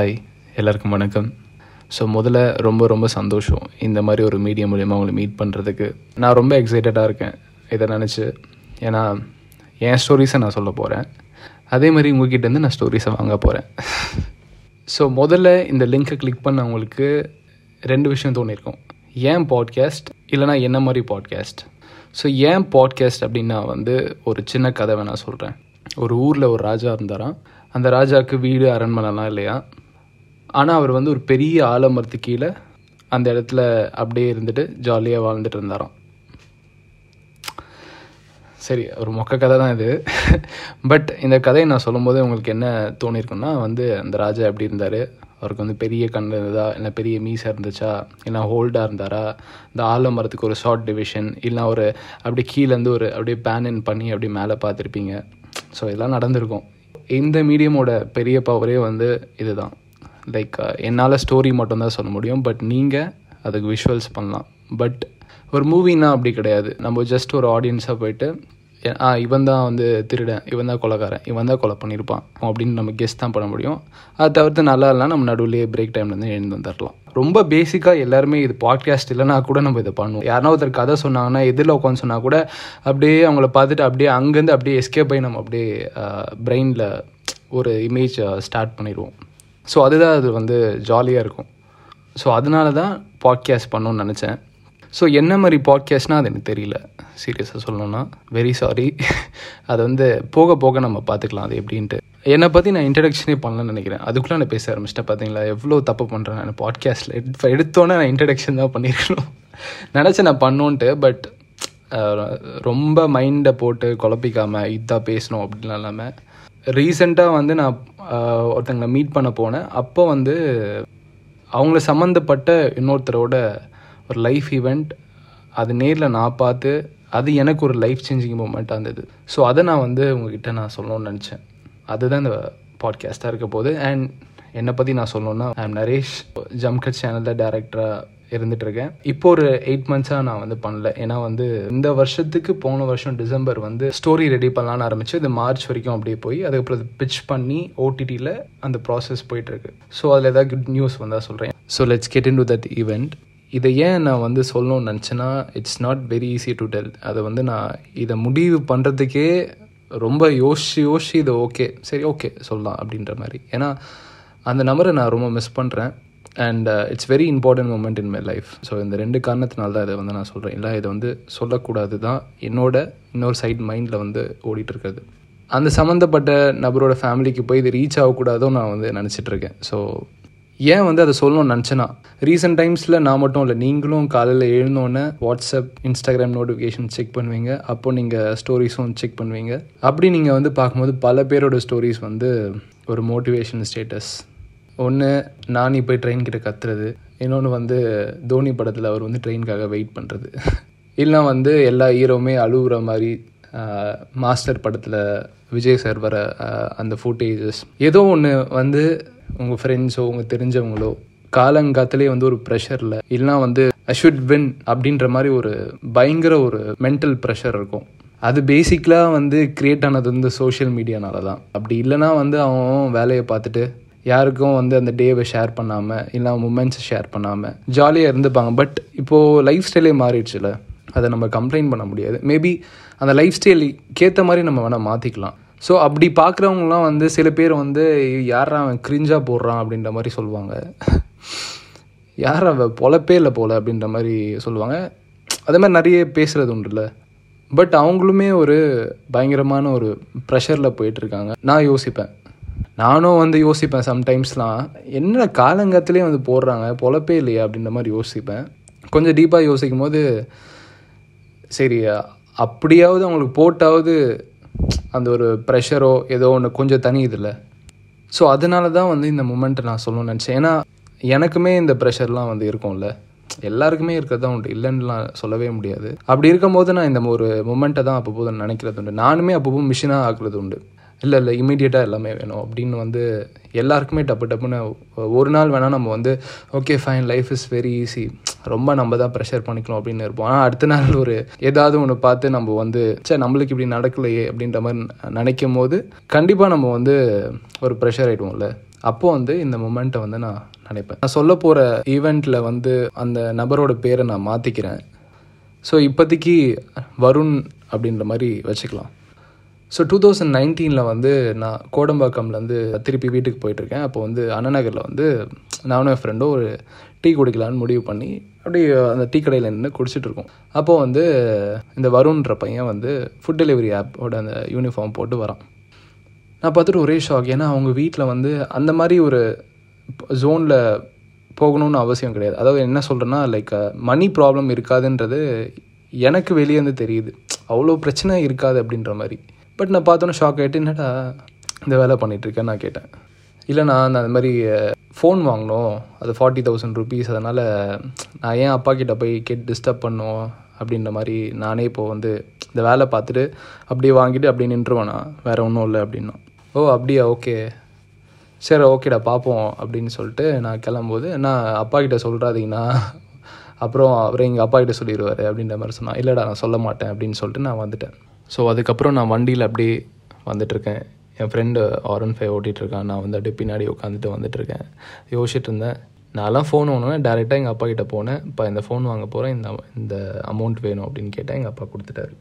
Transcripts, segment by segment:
Hi எல்லாருக்கும் வணக்கம். So முதல்ல ரொம்ப ரொம்ப சந்தோஷம். இந்த மாதிரி ஒரு மீடியம் மூலயமா உங்களை மீட் பண்ணுறதுக்கு நான் ரொம்ப எக்ஸைட்டடாக இருக்கேன். இதை நினச்சி. ஏன்னா என் ஸ்டோரிஸை நான் சொல்ல போகிறேன் அதே மாதிரி உங்ககிட்டேருந்து நான் ஸ்டோரிஸை வாங்க போகிறேன் ஸோ முதல்ல இந்த லிங்க்கை கிளிக் பண்ணவங்களுக்கு ரெண்டு விஷயம் தோணியிருக்கும் ஏன் பாட்காஸ்ட் இல்லைனா என்ன மாதிரி பாட்காஸ்ட் ஸோ ஏன் பாட்காஸ்ட் அப்படின்னா வந்து ஒரு சின்ன கதை நான் சொல்கிறேன் ஒரு ஊரில் ஒரு ராஜா இருந்தாராம். அந்த ராஜாவுக்கு வீடு அரண்மனைலாம் இல்லையா? ஆனால் அவர் வந்து ஒரு பெரிய ஆலமரத்து கீழே அந்த இடத்துல அப்படியே இருந்துட்டு ஜாலியாக வாழ்ந்துட்டு இருந்தாராம். சரி ஒரு மொக்க கதை தான் இது. பட் இந்த கதையை நான் சொல்லும்போது உங்களுக்கு என்ன தோணியிருக்குன்னா வந்து அந்த ராஜா எப்படி இருந்தார்? அவருக்கு வந்து பெரிய கண் இருந்ததா? இல்லை பெரிய மீசாக இருந்துச்சா? இல்லை ஹோல்டாக இருந்தாரா? இந்த ஆலமரத்துக்கு ஒரு ஷார்ட் டிவிஷன் இல்லை ஒரு அப்படி கீழேருந்து ஒரு அப்படியே பேன் இன் பண்ணி அப்படியே மேலே பார்த்துருப்பீங்க. ஸோ இதெல்லாம் நடந்திருக்கும். இந்த மீடியமோட பெரிய பவரே வந்து இதுதான். லைக் என்னால் ஸ்டோரி மட்டும்தான் சொல்ல முடியும் பட் நீங்கள் அதுக்கு விஷுவல்ஸ் பண்ணலாம். பட் ஒரு மூவின்னா அப்படி கிடையாது. நம்ம ஜஸ்ட் ஒரு ஆடியன்ஸாக போயிட்டு ஆ இவன் தான் வந்து திருடன் இவன் தான் கொலைக்காரன் இவன் தான் கொலை பண்ணியிருப்பான் அப்படின்னு நம்ம கெஸ்ட் தான் பண்ண முடியும். அதை தவிர்த்து நல்லா இல்லைனா நம்ம நடுவுலேயே பிரேக் டைம்லேருந்து எழுந்து வந்துடலாம் ரொம்ப பேசிக்காக எல்லாருமே இது பாட்காஸ்ட் இல்லைனா கூட நம்ம இதை பண்ணுவோம். யாருனா ஒருத்தர் கதை சொன்னாங்கன்னா எதிரில் உட்காந்து சொன்னால் கூட அப்படியே அவங்கள பார்த்துட்டு அப்படியே அங்கேருந்து அப்படியே எஸ்கேப் ஆகி நம்ம அப்படியே பிரெயினில் ஒரு இமேஜ் ஸ்டார்ட் பண்ணிடுவோம். ஸோ அதுதான் அது வந்து ஜாலியாக இருக்கும். ஸோ அதனால தான் பாட்காஸ்ட் பண்ணணும்னு நினச்சேன். ஸோ என்ன மாதிரி பாட்காஸ்ட்னால் அது எனக்கு தெரியல. சீரியஸாக சொல்லணும்னா வெரி சாரி அதை வந்து போக போக நம்ம பார்த்துக்கலாம் அது எப்படின்ட்டு. என்னை பற்றி நான் இன்ட்ரடக்ஷனே பண்ணலன்னு நினைக்கிறேன். அதுக்குள்ளே நான் பேச ஆரம்பிச்சிட்டேன் பார்த்தீங்களா எவ்வளோ தப்பு பண்ணுறேன் நான் பாட்காஸ்ட்டில் எடுத்து எடுத்தோன்னே நான் இன்ட்ரடக்ஷன் தான் பண்ணியிருக்கணும் நினச்சேன் நான் பண்ணோன்ட்டு பட் ரொம்ப மைண்டை போட்டு குழப்பிக்காமல் இதாக பேசணும் அப்படின்லாம் இல்லாமல் ரீசெண்டாக வந்து நான் ஒருத்தங்களை மீட் பண்ண போனேன். அப்போ வந்து அவங்கள சம்மந்தப்பட்ட இன்னொருத்தரோட ஒரு லைஃப் ஈவெண்ட் அது நேரில் நான் பார்த்து அது எனக்கு ஒரு லைஃப் சேஞ்சிங் மூமெண்ட்டாக இருந்தது. ஸோ அதை நான் வந்து உங்ககிட்ட நான் சொல்லணும்னு நினச்சேன். அதுதான் இந்த பாட்காஸ்ட்டாக இருக்க போது. அண்ட் என்னை பற்றி நான் சொல்லணுன்னா ஐ நரேஷ் ஜம்கட் சேனலில் டேரக்டராக இருந்துகிட்ருக்கேன் இப்போ ஒரு எயிட் மந்த்ஸாக நான் வந்து பண்ணல. ஏன்னா வந்து இந்த வருஷத்துக்கு போன வருஷம் டிசம்பர் வந்து ஸ்டோரி ரெடி பண்ணலான்னு ஆரம்பிச்சு இது மார்ச் வரைக்கும் அப்படியே போய் அதுக்கப்புறம் பிச் பண்ணி ஓடிடியில் அந்த ப்ராசஸ் போயிட்டுருக்கு. ஸோ அதில் ஏதாவது குட் நியூஸ் வந்தால் சொல்கிறேன் so let's get into that event இதை ஏன் நான் வந்து சொல்லணும்னு நினச்சேன்னா it's not very easy to tell அதை வந்து நான் இதை முடிவு பண்ணுறதுக்கே ரொம்ப யோசிச்சு யோசிச்சு இதை ஓகே சரி ஓகே சொல்லலாம் அப்படின்ற மாதிரி. ஏன்னா அந்த நம்பரை நான் ரொம்ப மிஸ் பண்ணுறேன் and it's very important moment in my life so இந்த ரெண்டு காரணத்தினால தான் இதை வந்து நான் சொல்கிறேன் இல்லை இதை வந்து சொல்லக்கூடாது தான் என்னோட இன்னொரு சைட் மைண்டில் வந்து ஓடிட்டுருக்குது அந்த சம்மந்தப்பட்ட நபரோட ஃபேமிலிக்கு போய் இது ரீச் ஆகக்கூடாதோ நான் வந்து நினச்சிட்ருக்கேன் ஸோ ஏன் வந்து அதை சொல்லணும்னு நினச்சேன்னா ரீசெண்ட் டைம்ஸில் நான் மட்டும் இல்லை நீங்களும் காலையில் எழுந்தோன்னே வாட்ஸ்அப் இன்ஸ்டாகிராம் நோட்டிஃபிகேஷன் செக் பண்ணுவீங்க. அப்போ நீங்கள் ஸ்டோரிஸும் செக் பண்ணுவீங்க. அப்படி நீங்கள் வந்து பார்க்கும்போது பல பேரோட ஸ்டோரிஸ் வந்து ஒரு மோட்டிவேஷன் ஸ்டேட்டஸ் ஒன்று நானி போய் ட்ரெயின் கிட்ட கத்துறது. இன்னொன்று வந்து தோனி படத்தில் அவர் வந்து ட்ரெயினுக்காக வெயிட் பண்ணுறது இல்லை வந்து எல்லா ஹீரோவுமே அழுகுற மாதிரி மாஸ்டர் படத்தில் விஜய் சார் வர அந்த ஃபுட்டேஜஸ் ஏதோ ஒன்று வந்து உங்கள் ஃப்ரெண்ட்ஸோ உங்கள் தெரிஞ்சவங்களோ காலங்காத்திலே வந்து ஒரு ப்ரெஷரில் இல்லைனா வந்து ஐ ஷுட் வின் அப்படின்ற மாதிரி ஒரு பயங்கர ஒரு மென்டல் ப்ரெஷர் இருக்கும். அது பேசிக்கலாக வந்து க்ரியேட் ஆனது வந்து சோஷியல் மீடியானால தான் அப்படி இல்லைனா வந்து அவன் வேலையை பார்த்துட்டு யாருக்கும் வந்து அந்த டேவை ஷேர் பண்ணாமல் இல்லை மூமெண்ட்ஸை ஷேர் பண்ணாமல் ஜாலியாக இருந்துப்பாங்க. பட் இப்போது லைஃப் ஸ்டைலே மாறிடுச்சுல அதை நம்ம கம்ப்ளைண்ட் பண்ண முடியாது. மேபி அந்த லைஃப் ஸ்டைலுக்கேற்ற மாதிரி நம்ம வேணால் மாற்றிக்கலாம் ஸோ அப்படி பார்க்குறவங்களாம் வந்து சில பேர் வந்து யாரா அவன் கிரிஞ்சாக போடுறான்? அப்படின்ற மாதிரி சொல்லுவாங்க. யார் அவன் பொழப்பே இல்லை போல? அப்படின்ற மாதிரி சொல்லுவாங்க. அதே மாதிரி நிறைய பேசுகிறது உண்டுல்ல பட் அவங்களுமே ஒரு பயங்கரமான ஒரு ப்ரெஷரில் போயிட்டுருக்காங்க நான் யோசிப்பேன். நானும் வந்து யோசிப்பேன் சம்டைம்ஸ்லாம் என்ன காலங்கத்திலே வந்து போடுறாங்க? பொழப்பே இல்லையா? அப்படின்ற மாதிரி யோசிப்பேன். கொஞ்சம் டீப்பாக யோசிக்கும் போது சரி அப்படியாவது அவங்களுக்கு போட்டாவது அந்த ஒரு ப்ரெஷரோ ஏதோ ஒன்று கொஞ்சம் தனியுதில்ல ஸோ அதனால தான் வந்து இந்த மூமெண்ட்டை நான் சொல்லணும்னு நினச்சேன். ஏன்னா எனக்குமே இந்த ப்ரெஷர்லாம் வந்து இருக்கும்ல. எல்லாருக்குமே இருக்கிறது தான் உண்டு. இல்லைன்னுலாம் சொல்லவே முடியாது. அப்படி இருக்கும்போது நான் இந்த ஒரு மூமெண்ட்டை தான் அப்பப்போ நினைக்கிறது உண்டு. நானுமே அப்பப்போ மிஷினாக ஆக்குறது உண்டு. இல்லை இல்லை இமீடியட்டாக எல்லாமே வேணும். அப்படின்னு வந்து எல்லாருக்குமே டப்பு டப்புன்னு ஒரு நாள் வேணால் நம்ம வந்து okay fine life is very easy ரொம்ப நம்ம தான் ப்ரெஷர் பண்ணிக்கணும் அப்படின்னு இருப்போம். ஆனால் அடுத்த நாள் ஒரு ஏதாவது ஒன்று பார்த்து நம்ம வந்து சே நம்மளுக்கு இப்படி நடக்கலையே அப்படின்ற மாதிரி நினைக்கும் போது கண்டிப்பாக நம்ம வந்து ஒரு ப்ரெஷர் ஆகிடுவோம்ல அப்போது வந்து இந்த மொமெண்ட்டை வந்து நான் நினைப்பேன். நான் சொல்ல போகிற ஈவெண்ட்டில் வந்து அந்த நபரோட பேரை நான் மாற்றிக்கிறேன் ஸோ இப்போதைக்கு வருண் அப்படின்ற மாதிரி வச்சுக்கலாம். ஸோ டூ தௌசண்ட் நைன்டீனில் வந்து நான் கோடம்பாக்கம்லேருந்து திருப்பி வீட்டுக்கு போயிட்டுருக்கேன். அப்போ வந்து அண்ணநகரில் வந்து நானும் என் ஃப்ரெண்டும் ஒரு டீ குடிக்கலான்னு முடிவு பண்ணி அப்படியே அந்த டீ கடையில் நின்று குடிச்சிட்டு இருக்கோம் அப்போது வந்து இந்த வருண்ன்ற பையன் வந்து ஃபுட் டெலிவரி ஆப்போட அந்த யூனிஃபார்ம் போட்டு வரான். நான் பார்த்துட்டு ஒரே ஷாக் ஏன்னா அவங்க வீட்டில் வந்து அந்த மாதிரி ஒரு ஜோனில் போகணும்னு அவசியம் கிடையாது. அதாவது என்ன சொல்கிறேன்னா லைக் மணி ப்ராப்ளம் இருக்காதுன்றது எனக்கு வெளியே வந்து தெரியுது. அவ்வளோ பிரச்சனை இருக்காது அப்படின்ற மாதிரி. பட் நான் பார்த்தோன்னே ஷாக் ஆகிட்டு என்னடா இந்த வேலை பண்ணிகிட்ருக்கேன் நான் கேட்டேன். இல்லைண்ணா நான் அந்த மாதிரி ஃபோன் வாங்கினோம். அது ஃபார்ட்டி தௌசண்ட் ருபீஸ் அதனால் நான் ஏன் அப்பா கிட்ட போய் கேட்டு டிஸ்டர்ப் பண்ணுவோம் அப்படின்ற மாதிரி நானே இப்போது வந்து இந்த வேலை பார்த்துட்டு அப்படியே வாங்கிட்டு அப்படியே நின்றுவேண்ணா வேறு ஒன்றும் இல்லை அப்படின்னா. ஓ அப்படியா? ஓகே. சரி ஓகேடா பார்ப்போம். அப்படின்னு சொல்லிட்டு நான் கிளம்பும்போது நான் அப்பா கிட்ட சொல்கிறாதீங்கண்ணா அப்புறம் அவரே எங்கள் அப்பா கிட்ட சொல்லிடுவார் அப்படின்ற மாதிரி சொன்னான். இல்லைடா நான் சொல்ல மாட்டேன் அப்படின்னு சொல்லிட்டு நான் வந்துட்டேன். ஸோ அதுக்கப்புறம் நான் வண்டியில் அப்படியே வந்துட்டுருக்கேன். என் ஃப்ரெண்டு ஆரன் ஃபைவ் ஓட்டிகிட்ருக்கான் நான் வந்து அப்படியே பின்னாடி உட்காந்துட்டு வந்துட்டுருக்கேன். யோசிச்சுட்டு இருந்தேன் நான்லாம் ஃபோன் வாங்கினா டேரெக்டாக எங்கள் அப்பா கிட்டே போனேன். இப்போ இந்த ஃபோன் வாங்க போகிறேன் இந்த இந்த அமௌண்ட் வேணும் அப்படின்னு கேட்டேன். எங்கள் அப்பா கொடுத்துட்டாரு.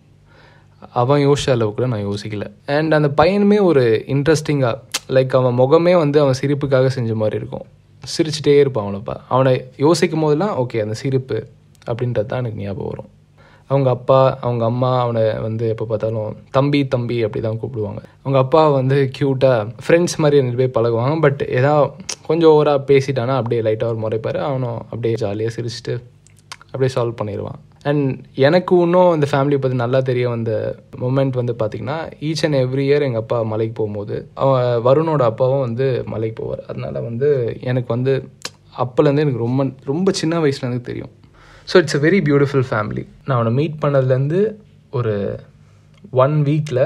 அவன் யோசிச்ச அளவு கூட நான் யோசிக்கல. அண்ட் அந்த பையனுமே ஒரு இன்ட்ரெஸ்டிங்காக லைக் அவன் முகமே வந்து அவன் சிரிப்புக்காக செஞ்ச மாதிரி இருக்கும். சிரிச்சிட்டே இருப்பான் அவனப்பா அவனை யோசிக்கும் போதெல்லாம் ஓகே அந்த சிரிப்பு அப்படின்றது தான் எனக்கு ஞாபகம் வரும். அவங்க அப்பா அவங்க அம்மா அவனை வந்து எப்போ பார்த்தாலும் தம்பி தம்பி அப்படி தான் கூப்பிடுவாங்க. அவங்க அப்பா வந்து க்யூட்டாக ஃப்ரெண்ட்ஸ் மாதிரி ரெண்டு பேர் பழகுவாங்க. பட் ஏதாவது கொஞ்சம் ஓவராக பேசிட்டானா அப்படியே லைட்டாக ஒரு முறைப்பார். அவனும் அப்படியே ஜாலியாக சிரிச்சுட்டு அப்படியே சால்வ் பண்ணிடுவான். அண்ட் எனக்கு இன்னும் இந்த ஃபேமிலியை பற்றி நல்லா தெரிய வந்த மூமெண்ட் வந்து பார்த்திங்கன்னா ஈச் அண்ட் எவ்ரி இயர் எங்கள் அப்பா மலைக்கு போகும்போது அவன் வருணோட அப்பாவும் வந்து மலைக்கு போவார். அதனால் வந்து எனக்கு வந்து அப்போலேருந்து எனக்கு ரொம்ப ரொம்ப சின்ன வயசுலேருந்து தெரியும். So it's a very beautiful family நான் அவனை மீட் பண்ணதுலேருந்து ஒரு ஒன் வீக்கில்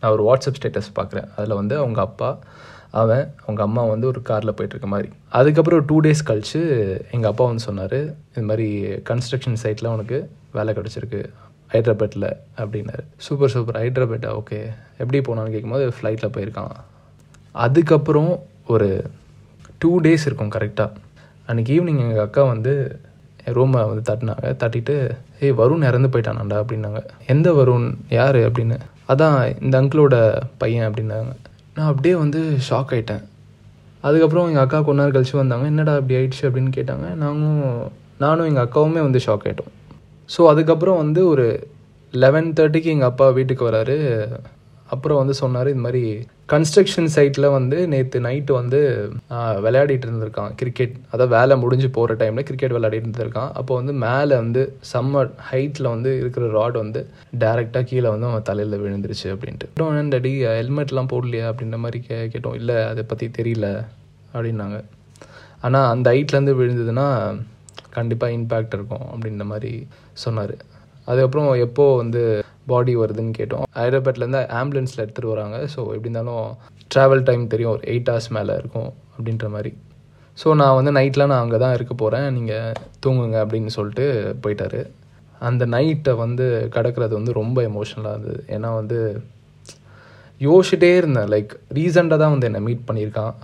நான் ஒரு வாட்ஸ்அப் ஸ்டேட்டஸ் பார்க்குறேன். அதில் வந்து அவங்க அப்பா அவன் அவங்க அம்மா வந்து ஒரு காரில் போயிட்டுருக்க மாதிரி. அதுக்கப்புறம் ஒரு டூ டேஸ் கழித்து எங்கள் அப்பா வந்து சொன்னார் இது மாதிரி கன்ஸ்ட்ரக்ஷன் சைட்டில் அவனுக்கு வேலை கிடச்சிருக்கு ஹைதராபாத்தில் அப்படின்னாரு. Super super ஹைதராபாத்தா? ஓகே எப்படி போனான்னு கேட்கும்போது ஃப்ளைட்டில் போயிருக்கான். அதுக்கப்புறம் ஒரு டூ டேஸ் இருக்கும் கரெக்டாக அன்றைக்கி ஈவினிங் எங்கள் அக்கா வந்து ரூமை வந்து தட்டினாங்க. தட்டிட்டு ஏய் வருண் இறந்து போயிட்டானாண்டா அப்படின்னாங்க. எந்த வருண்? யார்? அப்படின்னு. அதான் இந்த அங்கிளோட பையன் அப்படின்னாங்க. நான் அப்படியே வந்து ஷாக் ஆகிட்டேன் அதுக்கப்புறம் எங்கள் அக்கா கொஞ்ச நேரம் கழிச்சு வந்தாங்க. என்னடா அப்படி ஆயிடுச்சு? அப்படின்னு கேட்டாங்க. நாங்களும் நானும் எங்கள் அக்காவுமே வந்து ஷாக் ஆகிட்டோம் ஸோ அதுக்கப்புறம் வந்து ஒரு லெவன் தேர்ட்டிக்கு எங்கள் அப்பா வீட்டுக்கு வராரு. அப்புறம் வந்து சொன்னார் இது மாதிரி கன்ஸ்ட்ரக்ஷன் சைட்டில் வந்து நேற்று நைட்டு வந்து விளையாடிட்டு இருந்திருக்கான் கிரிக்கெட் அதான் வேலை முடிஞ்சு போகிற டைமில் கிரிக்கெட் விளையாடிட்டு இருந்திருக்கான். அப்போ வந்து மேலே வந்து செம்ம ஹைட்டில் வந்து இருக்கிற ராட் வந்து டேரெக்டாக கீழே வந்து அவன் தலையில் விழுந்துருச்சு அப்படின்ட்டு. டடி ஹெல்மெட்லாம் போடலையா? அப்படின்ற மாதிரி கே கேட்டோம். இல்லை அதை பற்றி தெரியல அப்படின்னாங்க. ஆனால் அந்த ஹைட்லேருந்து விழுந்ததுன்னா கண்டிப்பாக இம்பேக்ட் இருக்கும் அப்படின்ற மாதிரி சொன்னார். அதுக்கப்புறம் எப்போது வந்து பாடி வருதுன்னு கேட்டோம். ஹைதராபாத்லேருந்து ஆம்புலன்ஸில் எடுத்துகிட்டு வராங்க. ஸோ எப்படி இருந்தாலும் ட்ராவல் டைம் தெரியும். ஒரு எயிட் ஹவர்ஸ் மேலே இருக்கும் அப்படின்ற மாதிரி. ஸோ நான் வந்து நைட்டில் நான் அங்கே தான் இருக்க போகிறேன் நீங்கள் தூங்குங்க அப்படின்னு சொல்லிட்டு போயிட்டாரு. அந்த நைட்டை வந்து கடக்கிறது வந்து ரொம்ப எமோஷனலாக இருந்தது. ஏன்னா வந்து யோசிச்சிட்டே இருந்தேன். லைக் ரீசெண்டாக தான் வந்து என்னை மீட் பண்ணியிருக்கான்.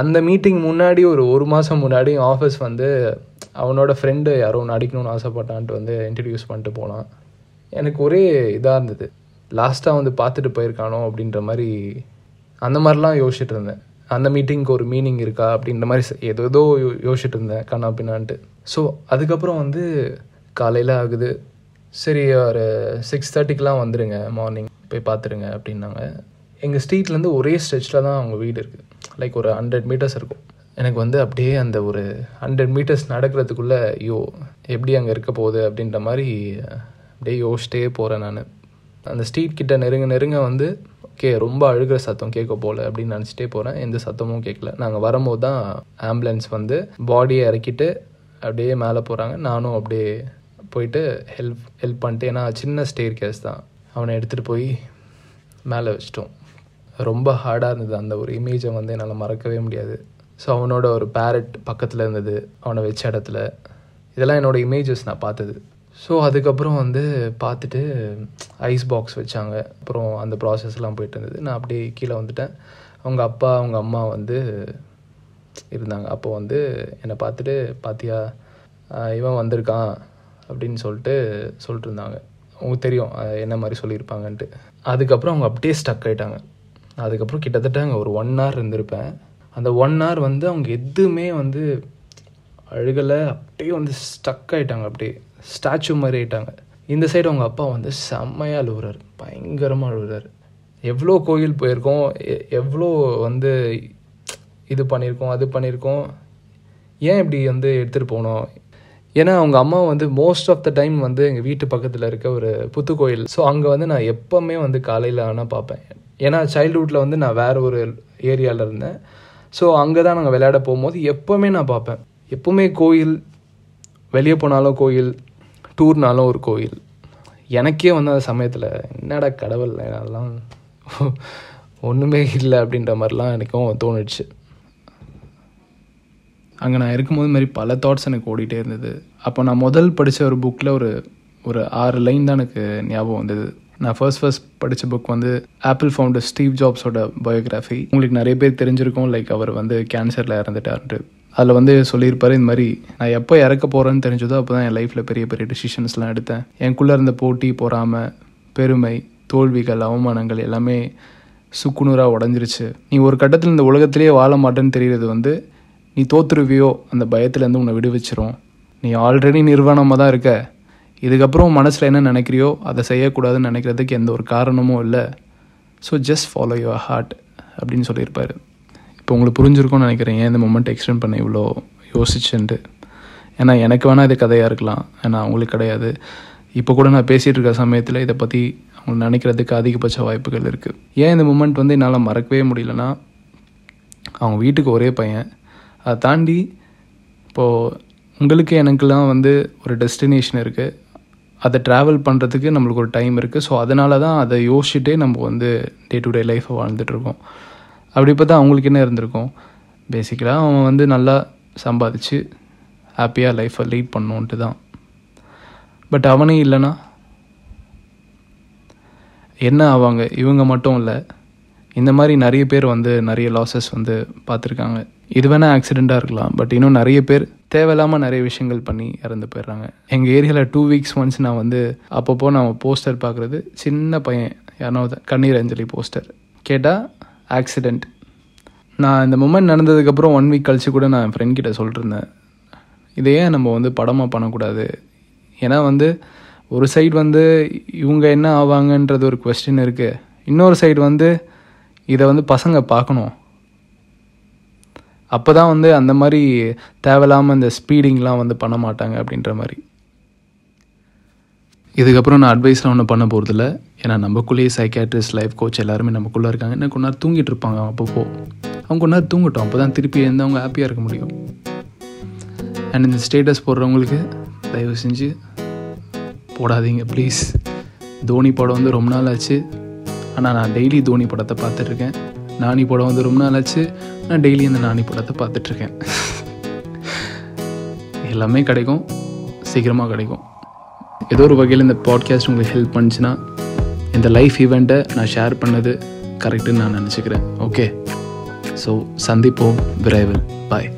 அந்த மீட்டிங் முன்னாடி ஒரு ஒரு மாதம் முன்னாடி ஆஃபீஸ் வந்து அவனோட ஃப்ரெண்டு யாரோ ஒன்று அடிக்கணும்னு ஆசைப்பட்டான்ட்டு வந்து இன்ட்ரடியூஸ் பண்ணிட்டு போனான். எனக்கு ஒரே இதாக இருந்தது. லாஸ்ட்டாக வந்து பார்த்துட்டு போயிருக்கானோ அப்படின்ற மாதிரி அந்த மாதிரிலாம் யோசிச்சுட்டு இருந்தேன். அந்த மீட்டிங்க்கு ஒரு மீனிங் இருக்கா அப்படின்ற மாதிரி ஏதோ ஏதோ யோசிச்சுட்டு இருந்தேன் கண்ணா பின்னான்ட்டு. ஸோ அதுக்கப்புறம் வந்து காலையில் ஆகுது. சரி ஒரு சிக்ஸ் தேர்ட்டிக்கெலாம் வந்துடுங்க மார்னிங் போய் பார்த்துருங்க அப்படின்னாங்க. எங்கள் ஸ்ட்ரீட்லேருந்து ஒரே ஸ்ட்ரெச்சில் தான் அவங்க வீடு இருக்குது லைக் ஒரு ஹண்ட்ரட் மீட்டர்ஸ் இருக்கும். எனக்கு வந்து அப்படியே அந்த ஒரு ஹண்ட்ரட் மீட்டர்ஸ் நடக்கிறதுக்குள்ளே ஐயோ எப்படி அங்கே இருக்க போகுது அப்படின்ற மாதிரி அப்படியே யோசிச்சிட்டே போகிறேன் நான். அந்த ஸ்ட்ரீட் கிட்ட நெருங்க நெருங்க வந்து ஓகே ரொம்ப அழுகிற சத்தம் கேட்க போல அப்படின்னு நினச்சிட்டே போகிறேன் எந்த சத்தமும் கேட்கல. நாங்கள் வரும்போது தான் ஆம்புலன்ஸ் வந்து பாடியை இறக்கிட்டு அப்படியே மேலே போகிறாங்க நானும் அப்படியே போயிட்டு ஹெல்ப் ஹெல்ப் பண்ணிட்டு ஏன்னா சின்ன ஸ்டேர் கேஸ் தான். அவனை எடுத்துகிட்டு போய் மேலே வச்சிட்டோம். ரொம்ப ஹார்டாக இருந்தது. அந்த ஒரு இமேஜை வந்து என்னால் மறக்கவே முடியாது. ஸோ அவனோட ஒரு பேரட் பக்கத்தில் இருந்தது. அவனை வச்ச இடத்துல. இதெல்லாம் என்னோடய இமேஜஸ் நான் பார்த்தது. ஸோ அதுக்கப்புறம் வந்து பார்த்துட்டு ஐஸ் பாக்ஸ் வச்சாங்க. அப்புறம் அந்த ப்ராசஸ்லாம் போயிட்டு இருந்தது. நான் அப்படியே கீழே வந்துட்டேன். அவங்க அப்பா அவங்க அம்மா வந்து இருந்தாங்க. அப்போ வந்து என்னை பார்த்துட்டு பார்த்தியா இவன் வந்திருக்கான். அப்படின்னு சொல்லிட்டு சொல்லிட்டு இருந்தாங்க. உங்களுக்கு தெரியும் என்ன மாதிரி சொல்லியிருப்பாங்கன்ட்டு. அதுக்கப்புறம் அவங்க அப்படியே ஸ்டக் ஆகிட்டாங்க அதுக்கப்புறம் கிட்டத்தட்ட அங்கே ஒரு ஒன் ஹவர் இருந்திருப்பேன். அந்த ஒன் ஹவர் வந்து அவங்க எதுவுமே வந்து அழுகலை. அப்படியே வந்து ஸ்டக் ஆகிட்டாங்க அப்படியே. ஸ்டாச்சு மாதிரி ஆயிட்டாங்க. இந்த சைடு அவங்க அப்பா வந்து செம்மையாக அழுகுறார் பயங்கரமாக அழுகுறார் எவ்வளோ கோயில் போயிருக்கோம் எவ்வளோ வந்து இது பண்ணியிருக்கோம் அது பண்ணியிருக்கோம். ஏன் இப்படி வந்து எடுத்துகிட்டு போனோம்? ஏன்னா அவங்க அம்மா வந்து மோஸ்ட் ஆஃப் த டைம் வந்து எங்கள் வீட்டு பக்கத்தில் இருக்க ஒரு புத்து கோயில். ஸோ அங்கே வந்து நான் எப்போவுமே வந்து காலையில் ஆனால் பார்ப்பேன். ஏன்னா சைல்ட்ஹுட்டில் வந்து நான் வேறு ஒரு ஏரியாவில் இருந்தேன். ஸோ அங்கே தான் நாங்கள் விளையாட போகும்போது எப்போவுமே நான் பார்ப்பேன். எப்போவுமே கோயில் வெளியே போனாலும் கோயில் டூர்னாலும் ஒரு கோயில். எனக்கே வந்து அந்த சமயத்தில் என்னடா கடவுள் அதெல்லாம் ஒன்றுமே இல்லை அப்படின்ற மாதிரிலாம் எனக்கும் தோணுச்சு. அங்கே நான் இருக்கும்போது மாதிரி பல தாட்ஸ் எனக்கு ஓடிட்டே இருந்தது. அப்போ நான் முதல் படித்த ஒரு புக்கில் ஒரு ஒரு ஆறு லைன் தான் எனக்கு ஞாபகம் வந்தது. நான் ஃபர்ஸ்ட் ஃபர்ஸ்ட் படித்த புக் வந்து ஆப்பிள் ஃபவுண்டர் ஸ்டீவ் ஜாப்ஸோட பயோகிராஃபி உங்களுக்கு நிறைய பேர் தெரிஞ்சிருக்கும் லைக் அவர் வந்து கேன்சரில் இறந்துட்டார்ன்ட்டு. அதில் வந்து சொல்லியிருப்பாரு இந்த மாதிரி நான் எப்போ இறக்க போகிறேன்னு தெரிஞ்சதோ அப்போ தான் என் லைஃப்பில் பெரிய பெரிய டிசிஷன்ஸ்லாம் எடுத்தேன். எனக்குள்ளே இருந்த போட்டி பொறாமை பெருமை தோல்விகள் அவமானங்கள் எல்லாமே சுக்குநூறாக உடஞ்சிருச்சு. நீ ஒரு கட்டத்தில் இந்த உலகத்திலேயே வாழ மாட்டேன்னு தெரிகிறது வந்து நீ தோத்துருவியோ அந்த பயத்துலேருந்து உன்னை விடுவிச்சிரும். நீ ஆல்ரெடி நிர்வாணமாக தான் இருக்க. இதுக்கப்புறம் மனசில் என்ன நினைக்கிறியோ அதை செய்யக்கூடாதுன்னு நினைக்கிறதுக்கு எந்த ஒரு காரணமும் இல்லை. So just follow your heart அப்படின்னு சொல்லியிருப்பாரு. இப்போ உங்களுக்கு புரிஞ்சிருக்கும்னு நினைக்கிறேன். ஏன் இந்த மொமெண்ட் எக்ஸ்டெண்ட் பண்ண இவ்வளோ யோசிச்சுன்ட்டு ஏன்னா எனக்கு வேணால் இது கதையாக இருக்கலாம். ஏன்னா அவங்களுக்கு கிடையாது. இப்போ கூட நான் பேசிகிட்டு இருக்க சமயத்தில் இதை பற்றி அவங்க நினைக்கிறதுக்கு அதிகபட்ச வாய்ப்புகள் இருக்குது ஏன் இந்த மூமெண்ட் வந்து என்னால் மறக்கவே முடியலன்னா அவங்க வீட்டுக்கு ஒரே பையன். அதை தாண்டி இப்போது உங்களுக்கு எனக்கெல்லாம் வந்து ஒரு டெஸ்டினேஷன் இருக்குது அதை ட்ராவல் பண்ணுறதுக்கு நம்மளுக்கு ஒரு டைம் இருக்குது ஸோ அதனால தான் அதை யோசிச்சுட்டே நம்ம வந்து டே டு டே லைஃப்பை வாழ்ந்துட்டுருக்கோம் அப்படி பார்த்தா அவங்களுக்கு என்ன இருந்திருக்கும்? பேசிக்கலாக அவன் வந்து நல்லா சம்பாதிச்சு ஹாப்பியாக லைஃப்பை லீட் பண்ணோன்ட்டு தான். பட் அவனே இல்லைனா? என்ன ஆவாங்க? இவங்க மட்டும் இல்லை. இந்த மாதிரி நிறைய பேர் வந்து நிறைய லாசஸ் வந்து பார்த்துருக்காங்க. இது வேணால் ஆக்சிடெண்ட்டாக இருக்கலாம். பட் இன்னும் நிறைய பேர் தேவையில்லாமல் நிறைய விஷயங்கள் பண்ணி இறந்து போயிடுறாங்க. எங்கள் ஏரியாவில் டூ வீக்ஸ் ஒன்ஸ் நான் வந்து அப்பப்போ நான் போஸ்டர் பார்க்குறது சின்ன பையன் யாராவது கண்ணீர் அஞ்சலி போஸ்டர் கேட்டால் ஆக்சிடெண்ட் நான் இந்த மூமெண்ட் நடந்ததுக்கப்புறம் ஒன் வீக் கழிச்சு கூட நான் என் ஃப்ரெண்ட் கிட்ட சொல்லிட்டுருந்தேன். இதை ஏன் நம்ம வந்து படமாக பண்ணக்கூடாது? ஏன்னா வந்து ஒரு சைடு வந்து இவங்க என்ன ஆவாங்கன்றது ஒரு கொஸ்டின் இருக்குது இன்னொரு சைடு வந்து இதை வந்து பசங்க பார்க்கணும். அப்போ தான் வந்து அந்த மாதிரி தேவையில்லாமல் இந்த ஸ்பீடிங்லாம் வந்து பண்ண மாட்டாங்க அப்படின்ற மாதிரி. இதுக்கப்புறம் நான் அட்வைஸ்லாம் ஒன்றும் பண்ண போகிறதில்ல ஏன்னா நமக்குள்ளேயே சைக்காட்ரிஸ்ட் லைஃப் கோச் எல்லாருமே நமக்குள்ளே இருக்காங்க. இன்னும் கொஞ்ச நேரம் தூங்கிட்டு இருப்பாங்க அப்பப்போ. அவங்க கொஞ்ச நேரம் தூங்கட்டும். அப்போ தான் திருப்பி எழுந்து அவங்க ஹாப்பியாக இருக்க முடியும். அண்ட் இந்த ஸ்டேட்டஸ் போடுறவங்களுக்கு தயவு செஞ்சு போடாதீங்க ப்ளீஸ் தோனி படம் வந்து ரொம்ப நாள் ஆச்சு. ஆனால் நான் டெய்லி தோனி படத்தை பார்த்துட்ருக்கேன் நானி படம் வந்து ரொம்ப நாள் ஆச்சு. நான் டெய்லி அந்த நானி படத்தை பார்த்துட்ருக்கேன் எல்லாமே கிடைக்கும். சீக்கிரமாக கிடைக்கும். ஏதோ ஒரு வகையில் இந்த பாட்காஸ்ட் உங்களுக்கு ஹெல்ப் பண்ணுச்சுன்னா இந்த லைஃப் ஈவெண்ட்டை நான் ஷேர் பண்ணது கரெக்டுன்னு நான் நினச்சிக்கிறேன். ஓகே ஸோ சந்திப்போம். விரைவில். பாய்